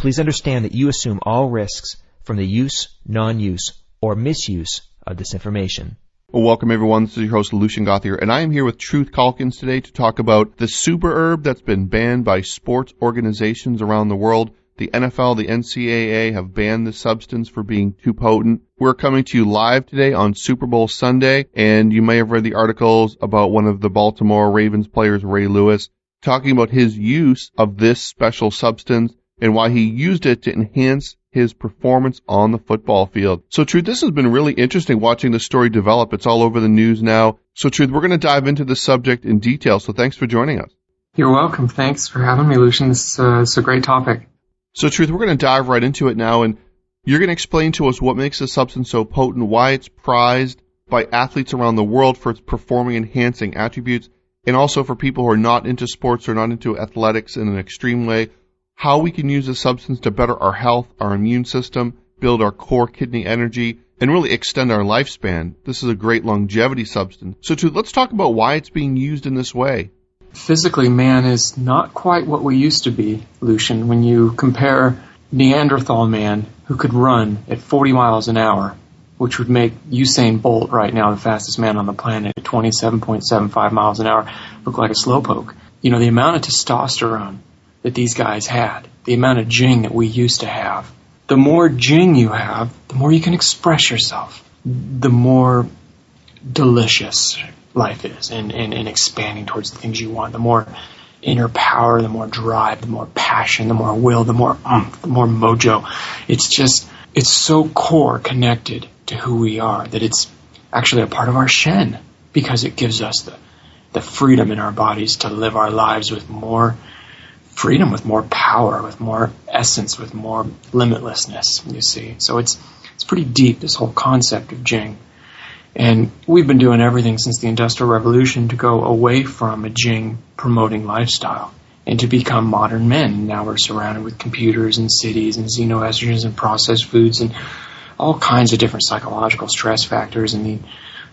Please understand that you assume all risks from the use, non-use, or misuse of this information. Well, welcome everyone. This is your host Lucian Gothier, and I am here with Truth Calkins today to talk about the super herb that's been banned by sports organizations around the world. The NFL, the NCAA have banned the substance for being too potent. We're coming to you live today on Super Bowl Sunday, and you may have read the articles about one of the Baltimore Ravens players, Ray Lewis, talking about his use of this special substance and why he used it to enhance his performance on the football field. So Truth, this has been really interesting watching the story develop. It's all over the news now. So Truth, we're going to dive into the subject in detail. So thanks for joining us. You're welcome. Thanks for having me, Lucian. This uh, it's a great topic. So Truth, we're going to dive right into it now and you're going to explain to us what makes the substance so potent, why it's prized by athletes around the world for its performing enhancing attributes, and also for people who are not into sports or not into athletics in an extreme way, how we can use this substance to better our health, our immune system, build our core kidney energy, and really extend our lifespan. This is a great longevity substance. So, let's talk about why it's being used in this way. Physically, man is not quite what we used to be, Lucian. When you compare Neanderthal man, who could run at 40 miles an hour, which would make Usain Bolt right now the fastest man on the planet at 27.75 miles an hour, look like a slowpoke. You know, the amount of testosterone that these guys had, the amount of jing that we used to have. The more jing you have, the more you can express yourself, the more delicious life is and, and, and expanding towards the things you want, the more inner power, the more drive, the more passion, the more will, the more umph, the more mojo. It's just, it's so core connected to who we are that it's actually a part of our Shen because it gives us the, the freedom in our bodies to live our lives with more freedom, with more power, with more essence, with more limitlessness, you see. So it's, it's pretty deep, this whole concept of Jing. And we've been doing everything since the Industrial Revolution to go away from a Jing promoting lifestyle and to become modern men. Now we're surrounded with computers and cities and xenoestrogens and processed foods and all kinds of different psychological stress factors and the,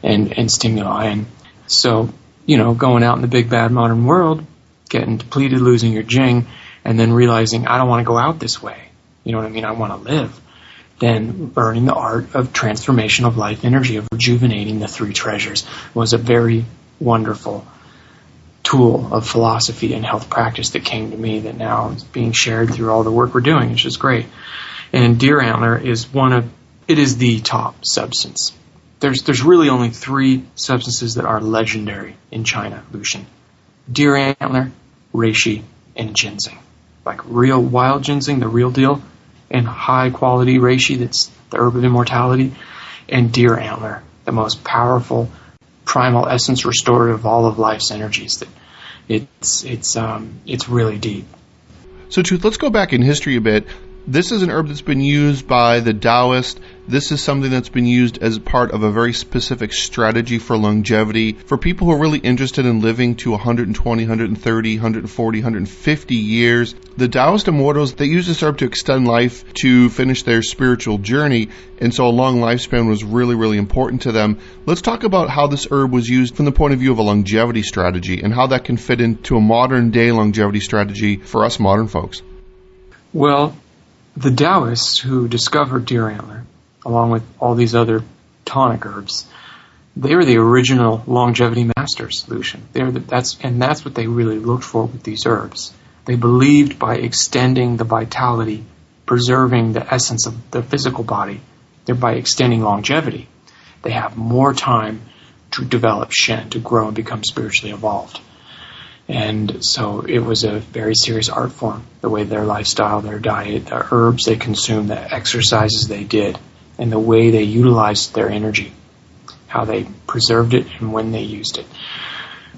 and, and stimuli. And so, you know, going out in the big bad modern world, getting depleted, losing your jing, and then realizing I don't want to go out this way. You know what I mean? I want to live. Then learning the art of transformation of life energy, of rejuvenating the three treasures was a very wonderful tool of philosophy and health practice that came to me that now is being shared through all the work we're doing, which is great. And deer antler is one of, it is the top substance. There's, there's really only three substances that are legendary in China, Lucian deer antler, reishi, and ginseng. Like real wild ginseng, the real deal, and high quality reishi, that's the herb of immortality, and deer antler, the most powerful primal essence restorative of all of life's energies. That it's it's um, it's really deep. So, Truth, let's go back in history a bit. This is an herb that's been used by the Taoist. This is something that's been used as part of a very specific strategy for longevity. For people who are really interested in living to 120, 130, 140, 150 years, the Taoist immortals, they use this herb to extend life to finish their spiritual journey. And so a long lifespan was really, really important to them. Let's talk about how this herb was used from the point of view of a longevity strategy and how that can fit into a modern day longevity strategy for us modern folks. Well, the Taoists who discovered deer antler, along with all these other tonic herbs, they were the original longevity masters, Lucian. They're the, that's and that's what they really looked for with these herbs. They believed by extending the vitality, preserving the essence of the physical body, thereby extending longevity. They have more time to develop Shen, to grow and become spiritually evolved. And so it was a very serious art form, the way their lifestyle, their diet, the herbs they consumed, the exercises they did, and the way they utilized their energy, how they preserved it and when they used it.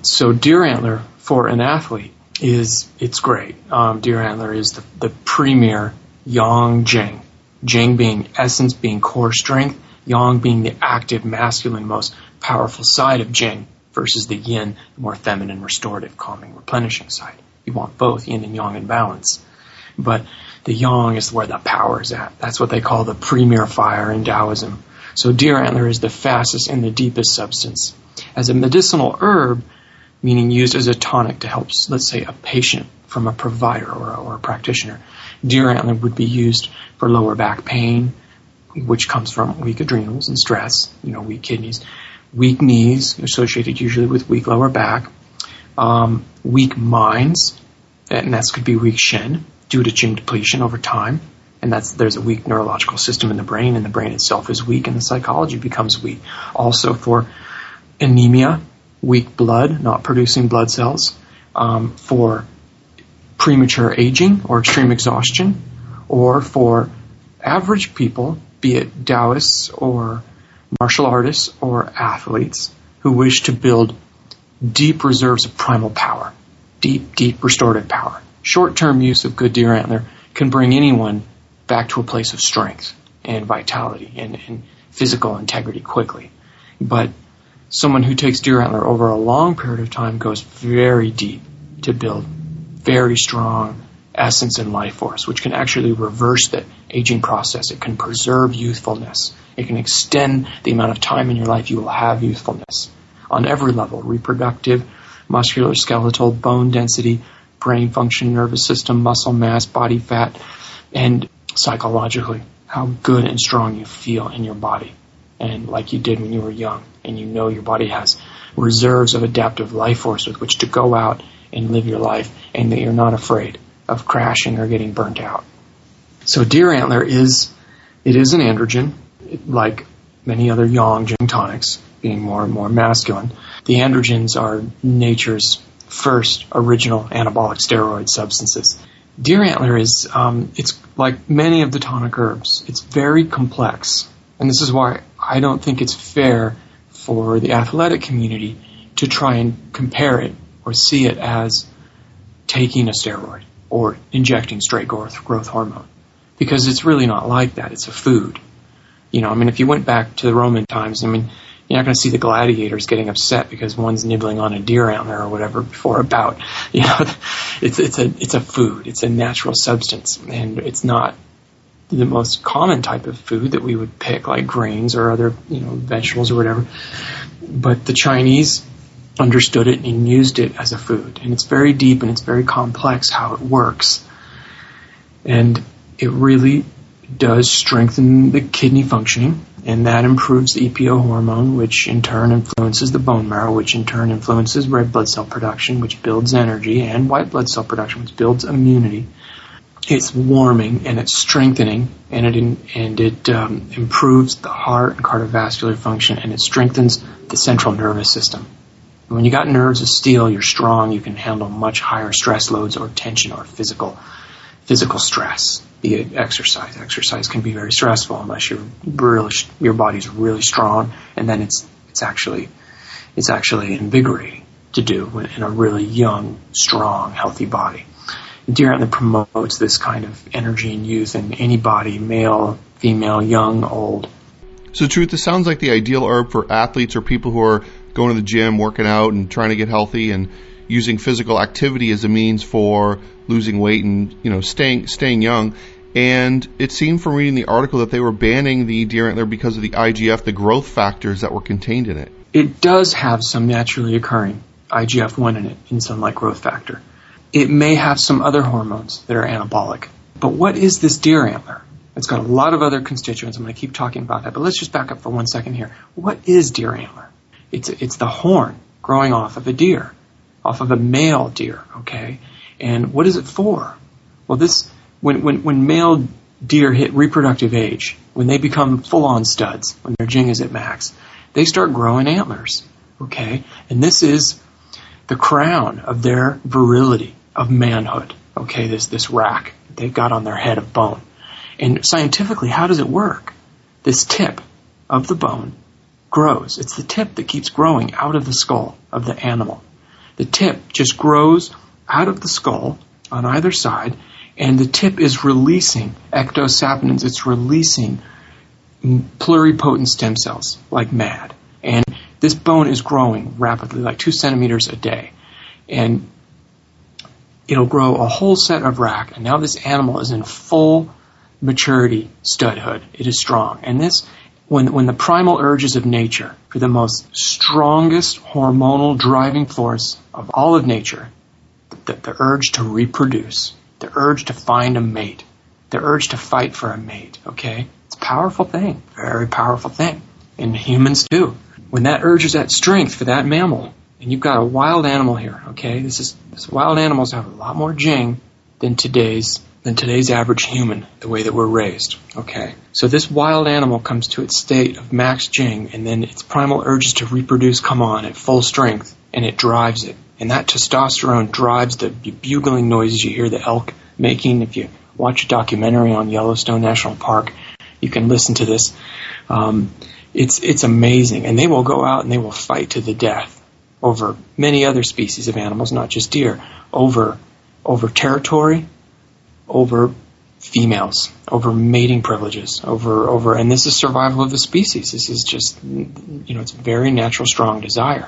So deer antler for an athlete is, it's great. Um, deer antler is the, the premier yang jing Jing being essence, being core strength, Yang being the active, masculine, most powerful side of Jing versus the Yin, the more feminine, restorative, calming, replenishing side. You want both Yin and Yang in balance. But the Yang is where the power is at. That's what they call the premier fire in Taoism. So deer antler is the fastest and the deepest substance. As a medicinal herb, meaning used as a tonic to help, let's say, a patient from a provider or a, or a practitioner, deer antler would be used for lower back pain, which comes from weak adrenals and stress, you know, weak kidneys, weak knees, associated usually with weak lower back, um, weak minds, and that could be weak shen due to Jing depletion over time. And that's there's a weak neurological system in the brain, and the brain itself is weak, and the psychology becomes weak. Also for anemia, weak blood, not producing blood cells, um, for premature aging or extreme exhaustion, or for average people, be it Taoists or martial artists or athletes who wish to build deep reserves of primal power, deep, deep restorative power. Short term use of good deer antler can bring anyone back to a place of strength and vitality and, and physical integrity quickly. But someone who takes deer antler over a long period of time goes very deep to build very strong essence and life force, which can actually reverse the aging process. It can preserve youthfulness. It can extend the amount of time in your life you will have youthfulness on every level reproductive, muscular, skeletal, bone density, brain function, nervous system, muscle mass, body fat, and psychologically, how good and strong you feel in your body. And like you did when you were young, and you know your body has reserves of adaptive life force with which to go out and live your life, and that you're not afraid of crashing or getting burnt out. So deer antler is, it is an androgen, like many other yang Jing tonics, being more and more masculine. The androgens are nature's first original anabolic steroid substances. Deer antler is, um, it's like many of the tonic herbs. It's very complex. And this is why I don't think it's fair for the athletic community to try and compare it or see it as taking a steroid or injecting straight growth, growth hormone. Because it's really not like that. It's a food. You know, I mean, if you went back to the Roman times, I mean, you're not going to see the gladiators getting upset because one's nibbling on a deer antler or whatever before a bout. You know, it's it's a it's a food. It's a natural substance, and it's not the most common type of food that we would pick, like grains or other you know vegetables or whatever. But the Chinese understood it and used it as a food, and it's very deep and it's very complex how it works, and it really does strengthen the kidney functioning and that improves the EPO hormone, which in turn influences the bone marrow, which in turn influences red blood cell production, which builds energy, and white blood cell production, which builds immunity. It's warming and it's strengthening, and it and it um, improves the heart and cardiovascular function, and it strengthens the central nervous system. When you got nerves of steel, you're strong. You can handle much higher stress loads or tension or physical physical stress it exercise. Exercise can be very stressful unless you're really, your body's really strong, and then it's it's actually it's actually invigorating to do in a really young, strong, healthy body. Deer Antler promotes this kind of energy and youth in any body, male, female, young, old. So, truth, this sounds like the ideal herb for athletes or people who are going to the gym, working out, and trying to get healthy, and using physical activity as a means for losing weight and you know staying staying young. And it seemed from reading the article that they were banning the deer antler because of the IGF, the growth factors that were contained in it. It does have some naturally occurring IGF-1 in it, insulin-like growth factor. It may have some other hormones that are anabolic. But what is this deer antler? It's got a lot of other constituents. I'm going to keep talking about that, but let's just back up for one second here. What is deer antler? It's it's the horn growing off of a deer, off of a male deer. Okay, and what is it for? Well, this when, when, when male deer hit reproductive age, when they become full on studs, when their jing is at max, they start growing antlers. Okay? And this is the crown of their virility, of manhood. Okay? This, this rack they've got on their head of bone. And scientifically, how does it work? This tip of the bone grows. It's the tip that keeps growing out of the skull of the animal. The tip just grows out of the skull on either side And the tip is releasing ectosaponins. It's releasing pluripotent stem cells like mad. And this bone is growing rapidly, like two centimeters a day. And it'll grow a whole set of rack. And now this animal is in full maturity studhood. It is strong. And this, when, when the primal urges of nature, for the most strongest hormonal driving force of all of nature, the, the urge to reproduce, the urge to find a mate, the urge to fight for a mate, okay? It's a powerful thing, very powerful thing. And humans too. When that urge is at strength for that mammal, and you've got a wild animal here, okay? This is this wild animals have a lot more jing than today's than today's average human, the way that we're raised. Okay. So this wild animal comes to its state of max jing and then its primal urges to reproduce come on at full strength and it drives it. And that testosterone drives the bugling noises you hear the elk making. If you watch a documentary on Yellowstone National Park, you can listen to this. Um, it's it's amazing, and they will go out and they will fight to the death over many other species of animals, not just deer, over over territory, over females, over mating privileges, over over, and this is survival of the species. This is just you know it's very natural, strong desire.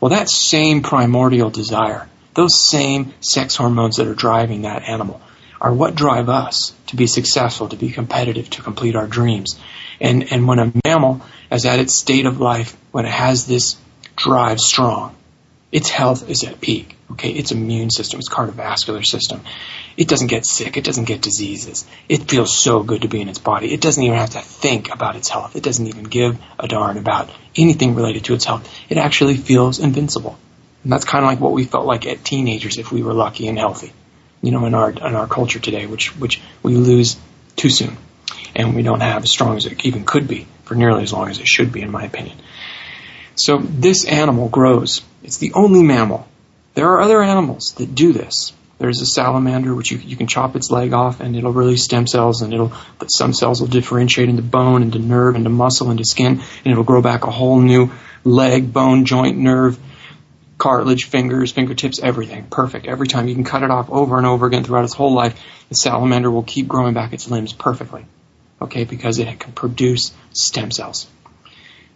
Well, that same primordial desire, those same sex hormones that are driving that animal, are what drive us to be successful, to be competitive, to complete our dreams. And, and when a mammal is at its state of life, when it has this drive strong, its health is at peak. Okay, its immune system, its cardiovascular system, it doesn't get sick, it doesn't get diseases. It feels so good to be in its body. It doesn't even have to think about its health. It doesn't even give a darn about anything related to its health. It actually feels invincible. And that's kind of like what we felt like at teenagers if we were lucky and healthy you know, in our in our culture today, which which we lose too soon, and we don't have as strong as it even could be for nearly as long as it should be, in my opinion. So this animal grows. It's the only mammal. There are other animals that do this. There's a salamander, which you, you can chop its leg off and it'll release stem cells and it'll, some cells will differentiate into bone, into nerve, into muscle, into skin, and it'll grow back a whole new leg, bone, joint, nerve, cartilage, fingers, fingertips, everything. Perfect. Every time you can cut it off over and over again throughout its whole life, the salamander will keep growing back its limbs perfectly. Okay, because it can produce stem cells.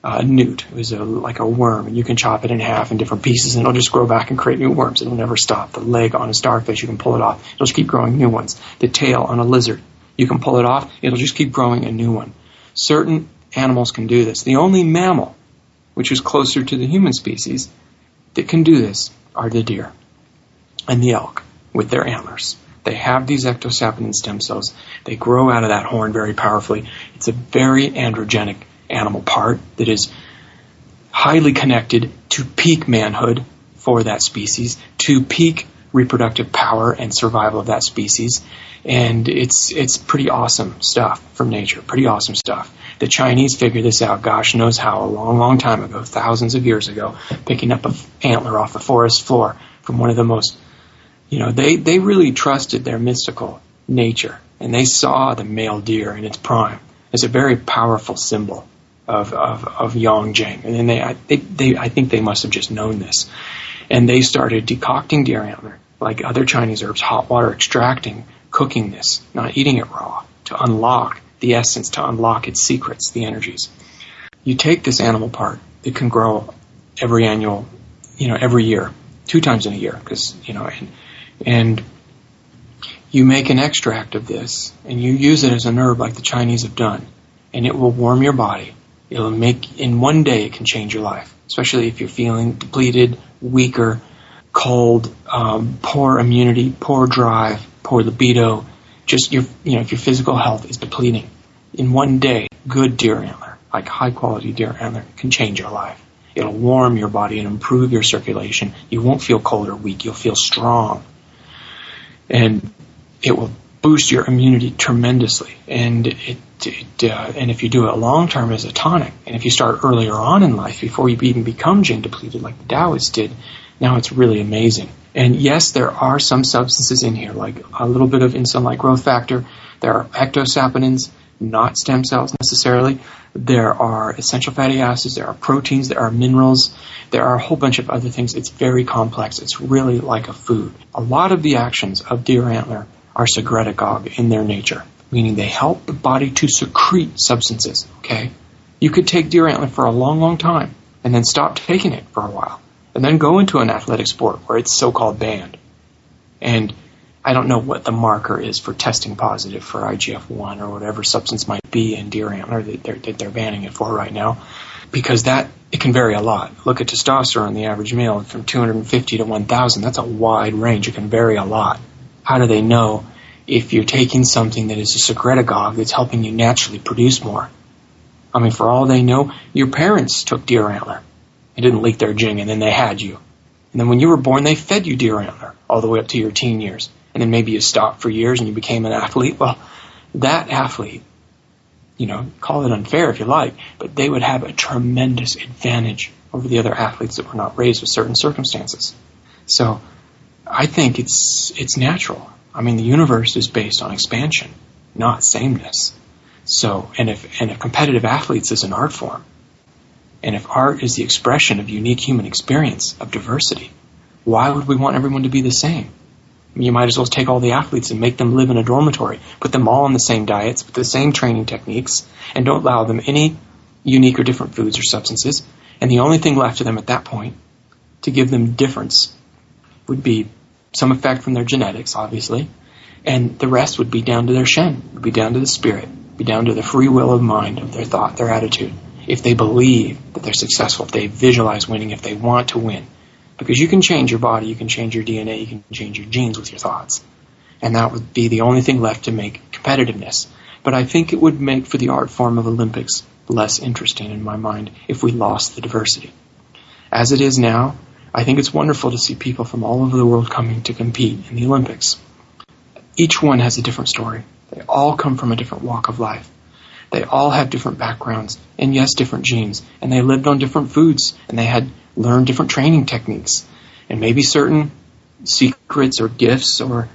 Uh, newt is a, like a worm, and you can chop it in half in different pieces, and it'll just grow back and create new worms. It'll never stop. The leg on a starfish, you can pull it off. It'll just keep growing new ones. The tail on a lizard, you can pull it off. It'll just keep growing a new one. Certain animals can do this. The only mammal, which is closer to the human species, that can do this are the deer and the elk with their antlers. They have these ectosaponin stem cells. They grow out of that horn very powerfully. It's a very androgenic animal part that is highly connected to peak manhood for that species, to peak reproductive power and survival of that species. And it's it's pretty awesome stuff from nature. Pretty awesome stuff. The Chinese figured this out, gosh knows how, a long, long time ago, thousands of years ago, picking up an antler off the forest floor from one of the most, you know, they, they really trusted their mystical nature. And they saw the male deer in its prime as a very powerful symbol of, of, of yang jing. And then they, I, they, they, I think they must have just known this. And they started decocting deer antler, like other Chinese herbs, hot water extracting, cooking this, not eating it raw, to unlock the essence to unlock its secrets, the energies. You take this animal part it can grow every annual, you know, every year, two times in a year, because, you know, and, and you make an extract of this and you use it as a herb like the Chinese have done, and it will warm your body. It'll make, in one day, it can change your life, especially if you're feeling depleted, weaker, cold, um, poor immunity, poor drive, poor libido, just your, you know, if your physical health is depleting, in one day, good deer antler, like high quality deer antler, can change your life. It'll warm your body and improve your circulation. You won't feel cold or weak. You'll feel strong. And it will boost your immunity tremendously. And it, it uh, and if you do it long term as a tonic, and if you start earlier on in life before you even become jing depleted like the Taoists did, now it's really amazing. And yes, there are some substances in here, like a little bit of insulin-like growth factor. There are ectosaponins, not stem cells necessarily. There are essential fatty acids, there are proteins, there are minerals, there are a whole bunch of other things. It's very complex. It's really like a food. A lot of the actions of deer antler are secretagogue in their nature, meaning they help the body to secrete substances. Okay, you could take deer antler for a long, long time and then stop taking it for a while, and then go into an athletic sport where it's so-called banned. And I don't know what the marker is for testing positive for IGF-1 or whatever substance might be in deer antler that they're, that they're banning it for right now, because that it can vary a lot. Look at testosterone, the average male, from 250 to 1,000. That's a wide range. It can vary a lot. How do they know if you're taking something that is a secretagogue that's helping you naturally produce more? I mean, for all they know, your parents took deer antler and didn't leak their jing, and then they had you. And then when you were born, they fed you deer antler all the way up to your teen years. And then maybe you stopped for years and you became an athlete. Well, that athlete, you know, call it unfair if you like, but they would have a tremendous advantage over the other athletes that were not raised with certain circumstances. So I think it's it's natural. I mean, the universe is based on expansion, not sameness. So, and if and if competitive athletes is an art form, and if art is the expression of unique human experience of diversity, why would we want everyone to be the same? You might as well take all the athletes and make them live in a dormitory, put them all on the same diets, with the same training techniques, and don't allow them any unique or different foods or substances. And the only thing left to them at that point to give them difference would be some effect from their genetics, obviously, and the rest would be down to their shen, would be down to the spirit, be down to the free will of mind, of their thought, their attitude. If they believe that they're successful, if they visualize winning, if they want to win. Because you can change your body, you can change your DNA, you can change your genes with your thoughts. And that would be the only thing left to make competitiveness. But I think it would make for the art form of Olympics less interesting in my mind if we lost the diversity. As it is now, I think it's wonderful to see people from all over the world coming to compete in the Olympics. Each one has a different story. They all come from a different walk of life. They all have different backgrounds and yes, different genes. And they lived on different foods and they had learned different training techniques. And maybe certain secrets or gifts or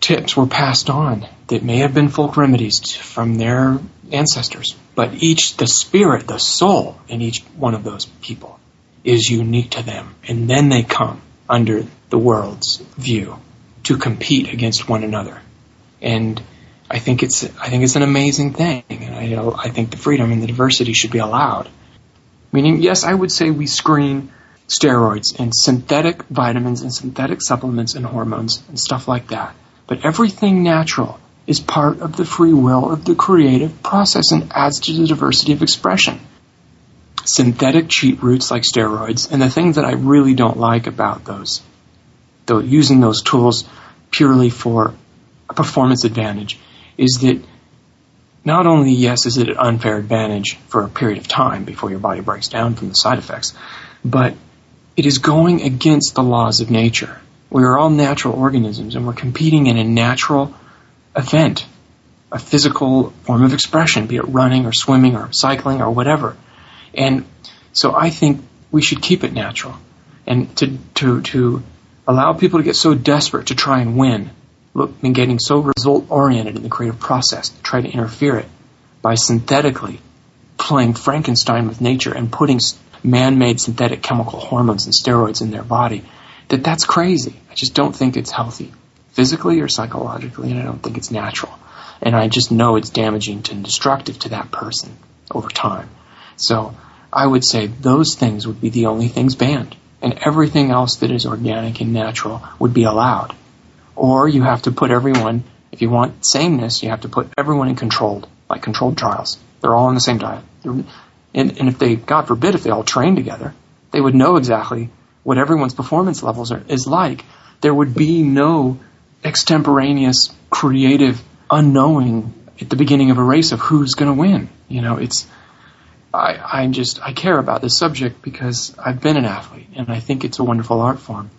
tips were passed on that may have been folk remedies from their ancestors. But each, the spirit, the soul in each one of those people is unique to them. And then they come under the world's view to compete against one another. And I think it's I think it's an amazing thing, and I, I think the freedom and the diversity should be allowed. Meaning, yes, I would say we screen steroids and synthetic vitamins and synthetic supplements and hormones and stuff like that. But everything natural is part of the free will of the creative process and adds to the diversity of expression. Synthetic cheat routes like steroids, and the thing that I really don't like about those, though using those tools purely for a performance advantage, is that not only, yes, is it an unfair advantage for a period of time before your body breaks down from the side effects, but it is going against the laws of nature. We are all natural organisms and we're competing in a natural event, a physical form of expression, be it running or swimming or cycling or whatever. And so I think we should keep it natural. And to, to, to allow people to get so desperate to try and win look, been getting so result oriented in the creative process to try to interfere it by synthetically playing Frankenstein with nature and putting man-made synthetic chemical hormones and steroids in their body that that's crazy. I just don't think it's healthy physically or psychologically and I don't think it's natural. And I just know it's damaging and destructive to that person over time. So I would say those things would be the only things banned and everything else that is organic and natural would be allowed. Or you have to put everyone, if you want sameness, you have to put everyone in controlled, like controlled trials. They're all on the same diet. And, and if they, God forbid, if they all train together, they would know exactly what everyone's performance levels are, is like. There would be no extemporaneous, creative, unknowing at the beginning of a race of who's going to win. You know, it's, I, I'm just, I care about this subject because I've been an athlete and I think it's a wonderful art form.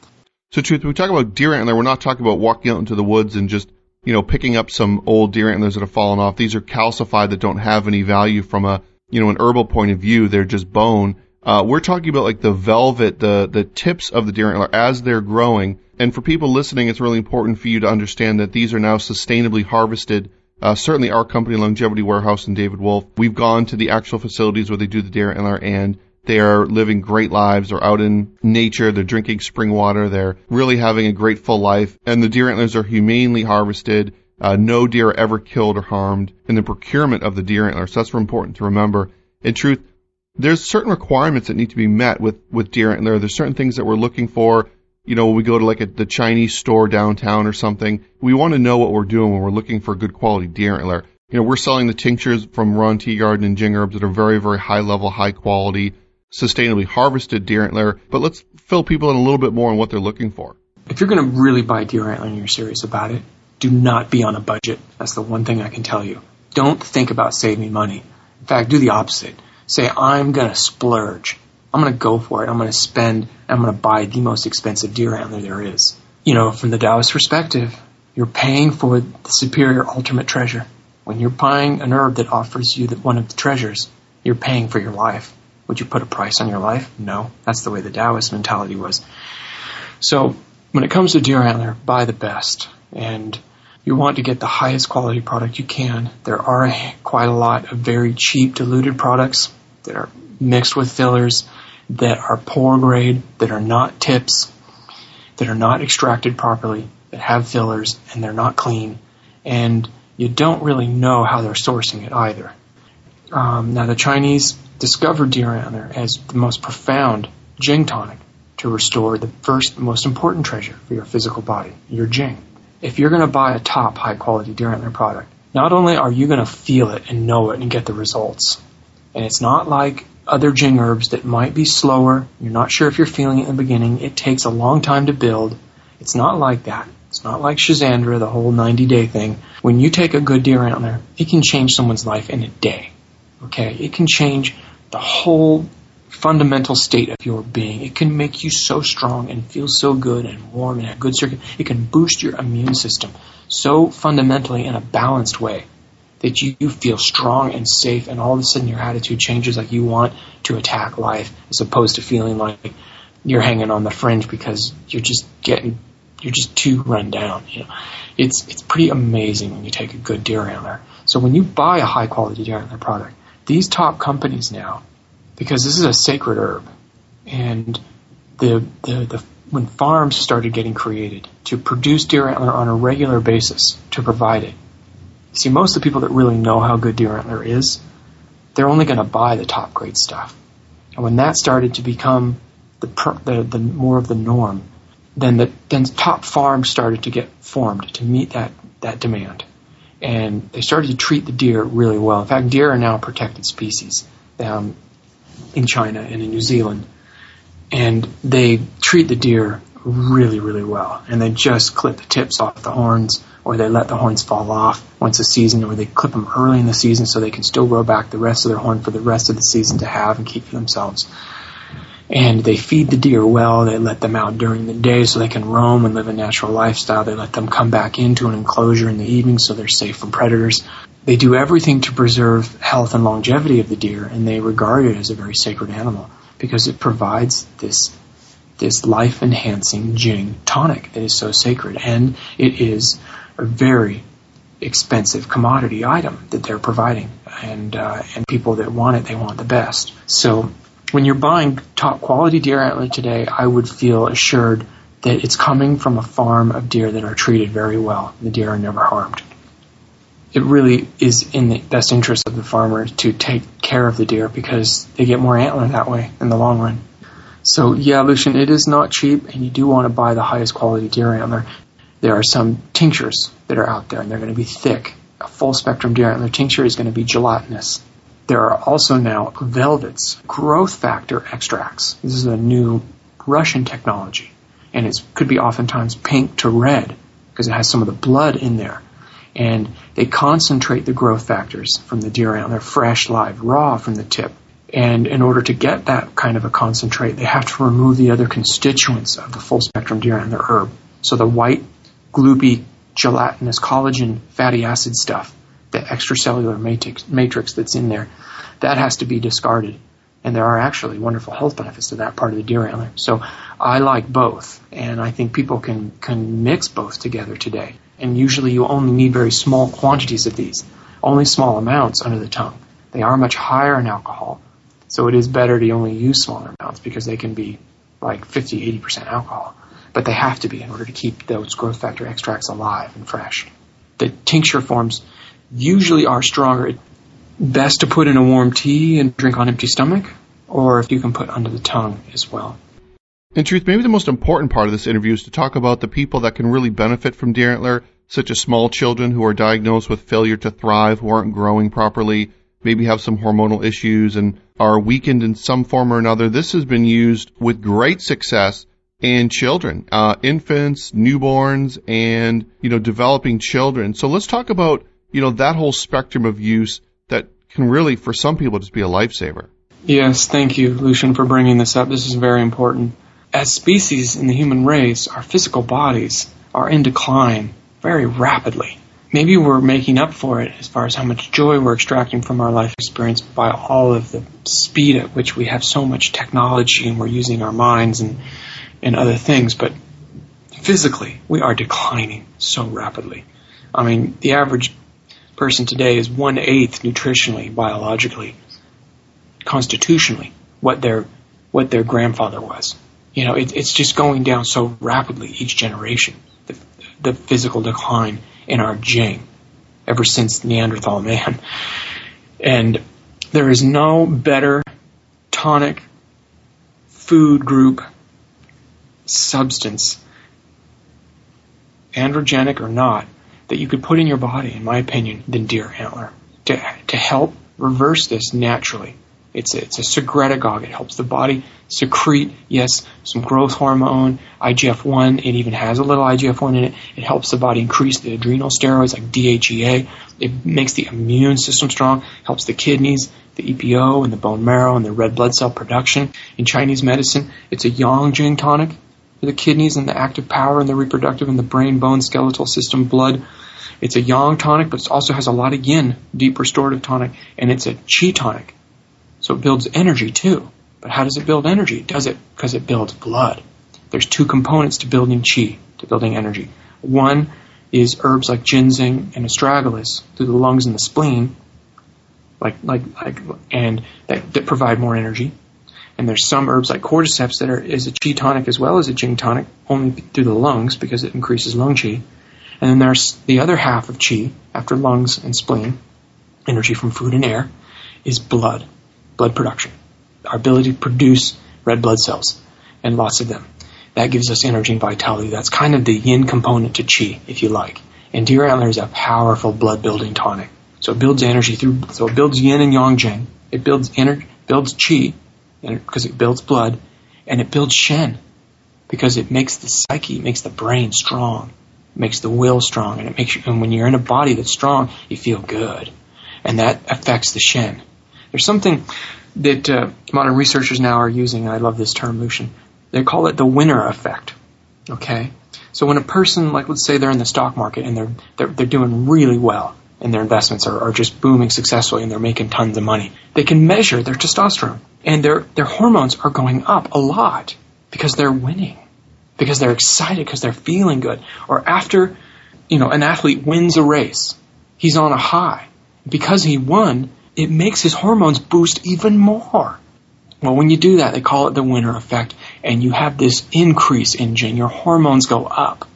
So, truth, we talk about deer antler. We're not talking about walking out into the woods and just, you know, picking up some old deer antlers that have fallen off. These are calcified that don't have any value from a, you know, an herbal point of view. They're just bone. Uh, we're talking about like the velvet, the the tips of the deer antler as they're growing. And for people listening, it's really important for you to understand that these are now sustainably harvested. Uh, certainly, our company, Longevity Warehouse and David Wolfe, we've gone to the actual facilities where they do the deer antler, and they are living great lives. They're out in nature. They're drinking spring water. They're really having a great full life. And the deer antlers are humanely harvested. Uh, no deer are ever killed or harmed in the procurement of the deer antler. So that's important to remember. In truth, there's certain requirements that need to be met with, with deer antler. There's certain things that we're looking for. You know, when we go to like a, the Chinese store downtown or something, we want to know what we're doing when we're looking for good quality deer antler. You know, we're selling the tinctures from Ron Teeguarden and Jing Herbs that are very, very high level, high quality, sustainably harvested deer antler. But let's fill people in a little bit more on what they're looking for. If you're going to really buy deer antler and you're serious about it, do not be on a budget. That's the one thing I can tell you. Don't think about saving money. In fact, do the opposite. Say, I'm going to splurge. I'm going to go for it. I'm going to spend. I'm going to buy the most expensive deer antler there is. You know, from the Taoist perspective, you're paying for the superior ultimate treasure. When you're buying an herb that offers you the, one of the treasures, you're paying for your life. Would you put a price on your life? No. That's the way the Taoist mentality was. So, when it comes to deer antler, buy the best. And you want to get the highest quality product you can. There are quite a lot of very cheap diluted products that are mixed with fillers that are poor grade, that are not tips, that are not extracted properly, that have fillers, and they're not clean. And you don't really know how they're sourcing it either. Um, now, the Chinese discovered deer antler as the most profound Jing tonic to restore the first, most important treasure for your physical body, your Jing if you're going to buy a top high quality deer antler product, not only are you going to feel it and know it and get the results, and it's not like other Jing herbs that might be slower. You're not sure if you're feeling it in the beginning. It takes a long time to build. It's not like that. It's not like Schisandra, the whole 90 day thing. When you take a good deer antler, it can change someone's life in a day. Okay? It can change the whole fundamental state of your being. It can make you so strong and feel so good and warm and have good circuit. It can boost your immune system so fundamentally in a balanced way that you, feel strong and safe and all of a sudden your attitude changes like you want to attack life as opposed to feeling like you're hanging on the fringe because you're just getting you're just too run down. You know, it's it's pretty amazing when you take a good deer antler. So when you buy a high quality deer antler product, these top companies now because this is a sacred herb. And the, the, the, when farms started getting created to produce deer antler on a regular basis to provide it, see, most of the people that really know how good deer antler is, they're only going to buy the top grade stuff. And when that started to become the, the, the more of the norm, then the then top farms started to get formed to meet that, that demand. And they started to treat the deer really well. In fact, deer are now a protected species. Um, in China and in New Zealand, and they treat the deer really, really well. And they just clip the tips off the horns, or they let the horns fall off once a season, or they clip them early in the season so they can still grow back the rest of their horn for the rest of the season to have and keep for themselves. And they feed the deer well. They let them out during the day so they can roam and live a natural lifestyle. They let them come back into an enclosure in the evening so they're safe from predators they do everything to preserve health and longevity of the deer, and they regard it as a very sacred animal because it provides this this life enhancing Jing tonic that is so sacred, and it is a very expensive commodity item that they're providing, and uh, and people that want it, they want the best. So when you're buying top quality deer antler today, I would feel assured that it's coming from a farm of deer that are treated very well. The deer are never harmed it really is in the best interest of the farmer to take care of the deer because they get more antler that way in the long run. So yeah, Lucian, it is not cheap, and you do want to buy the highest quality deer antler. There are some tinctures that are out there, and they're going to be thick. A full spectrum deer antler tincture is going to be gelatinous. There are also now velvets, growth factor extracts. This is a new Russian technology, and it could be oftentimes pink to red because it has some of the blood in there and they concentrate the growth factors from the deer antler fresh, live, raw from the tip. And in order to get that kind of a concentrate, they have to remove the other constituents of the full spectrum deer antler herb. So the white, gloopy, gelatinous collagen fatty acid stuff, the extracellular matrix, matrix that's in there, that has to be discarded. And there are actually wonderful health benefits to that part of the deer antler. So I like both, and I think people can, can mix both together today and usually you only need very small quantities of these, only small amounts under the tongue. They are much higher in alcohol, so it is better to only use smaller amounts because they can be like 50, 80% alcohol. But they have to be in order to keep those growth factor extracts alive and fresh. the tincture forms usually are stronger. Best to put in a warm tea and drink on empty stomach, or if you can put under the tongue as well. In truth, maybe the most important part of this interview is to talk about the people that can really benefit from deer antler, such as small children who are diagnosed with failure to thrive, who aren't growing properly, maybe have some hormonal issues and are weakened in some form or another. This has been used with great success in children, uh, infants, newborns, and, you know, developing children. So let's talk about, you know, that whole spectrum of use that can really, for some people, just be a lifesaver. Yes, thank you, Lucian, for bringing this up. This is very important. As species in the human race, our physical bodies are in decline very rapidly. Maybe we're making up for it as far as how much joy we're extracting from our life experience by all of the speed at which we have so much technology and we're using our minds and, and other things. But physically, we are declining so rapidly. I mean, the average person today is one eighth nutritionally, biologically, constitutionally, what their what their grandfather was. You know, it, it's just going down so rapidly each generation. The, the physical decline in our Jing ever since Neanderthal man. And there is no better tonic food group substance, androgenic or not, that you could put in your body, in my opinion, than deer antler to, to help reverse this naturally. It's a, it's a secretagogue. It helps the body secrete, yes, some growth hormone, IGF-1. It even has a little IGF-1 in it. It helps the body increase the adrenal steroids like DHEA. It makes the immune system strong, helps the kidneys, the EPO, and the bone marrow, and the red blood cell production. In Chinese medicine, it's a yang jing tonic for the kidneys and the active power and the reproductive and the brain, bone, skeletal system, blood. It's a yang tonic, but it also has a lot of yin, deep restorative tonic, and it's a qi tonic so it builds energy too. But how does it build energy? Does it because it builds blood. There's two components to building chi, to building energy. One is herbs like ginseng and astragalus through the lungs and the spleen, like like like, and that, that provide more energy. And there's some herbs like cordyceps that are is a chi tonic as well as a jing tonic, only through the lungs because it increases lung chi. And then there's the other half of chi after lungs and spleen, energy from food and air, is blood blood production, our ability to produce red blood cells, and lots of them. That gives us energy and vitality. That's kind of the yin component to qi, if you like. And deer antler is a powerful blood building tonic. So it builds energy through, so it builds yin and yang jing. It builds energy, builds qi, because it builds blood, and it builds shen, because it makes the psyche, makes the brain strong, makes the will strong, and it makes and when you're in a body that's strong, you feel good. And that affects the shen. There's something that uh, modern researchers now are using, and I love this term, Lucian. They call it the winner effect. Okay? So when a person, like let's say they're in the stock market and they're, they're, they're doing really well, and their investments are, are just booming successfully and they're making tons of money, they can measure their testosterone. And their, their hormones are going up a lot because they're winning, because they're excited, because they're feeling good. Or after, you know, an athlete wins a race, he's on a high. Because he won, it makes his hormones boost even more. Well, when you do that, they call it the winner effect, and you have this increase in Jing. Your hormones go up.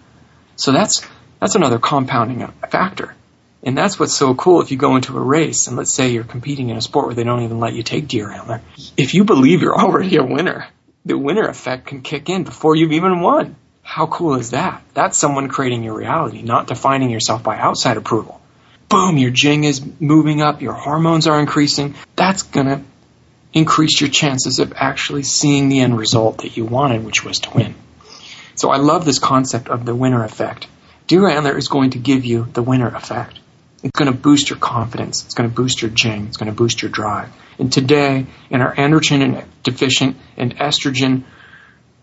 So that's that's another compounding factor. And that's what's so cool if you go into a race and let's say you're competing in a sport where they don't even let you take deer antler. If you believe you're already a winner, the winner effect can kick in before you've even won. How cool is that? That's someone creating your reality, not defining yourself by outside approval boom, your jing is moving up, your hormones are increasing. That's going to increase your chances of actually seeing the end result that you wanted, which was to win. So I love this concept of the winner effect. Deer Antler is going to give you the winner effect. It's going to boost your confidence. It's going to boost your jing. It's going to boost your drive. And today, in our androgen deficient and estrogen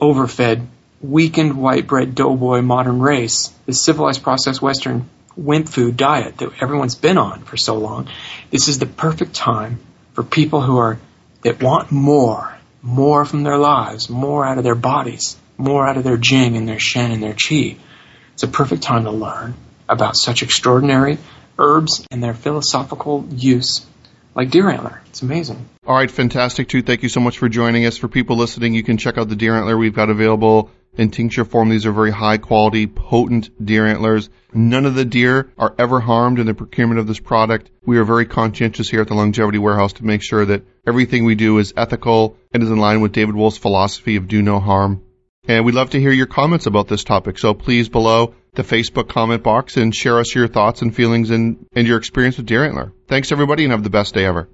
overfed, weakened white bread doughboy modern race, the civilized processed Western wimp food diet that everyone's been on for so long, this is the perfect time for people who are that want more, more from their lives, more out of their bodies, more out of their jing and their shen and their chi. It's a perfect time to learn about such extraordinary herbs and their philosophical use like deer antler. It's amazing. All right, fantastic too. Thank you so much for joining us. For people listening, you can check out the deer antler we've got available in tincture form. These are very high quality, potent deer antlers. None of the deer are ever harmed in the procurement of this product. We are very conscientious here at the Longevity Warehouse to make sure that everything we do is ethical and is in line with David Wolfe's philosophy of do no harm. And we'd love to hear your comments about this topic. So please below the Facebook comment box and share us your thoughts and feelings and, and your experience with deer antler. Thanks everybody and have the best day ever.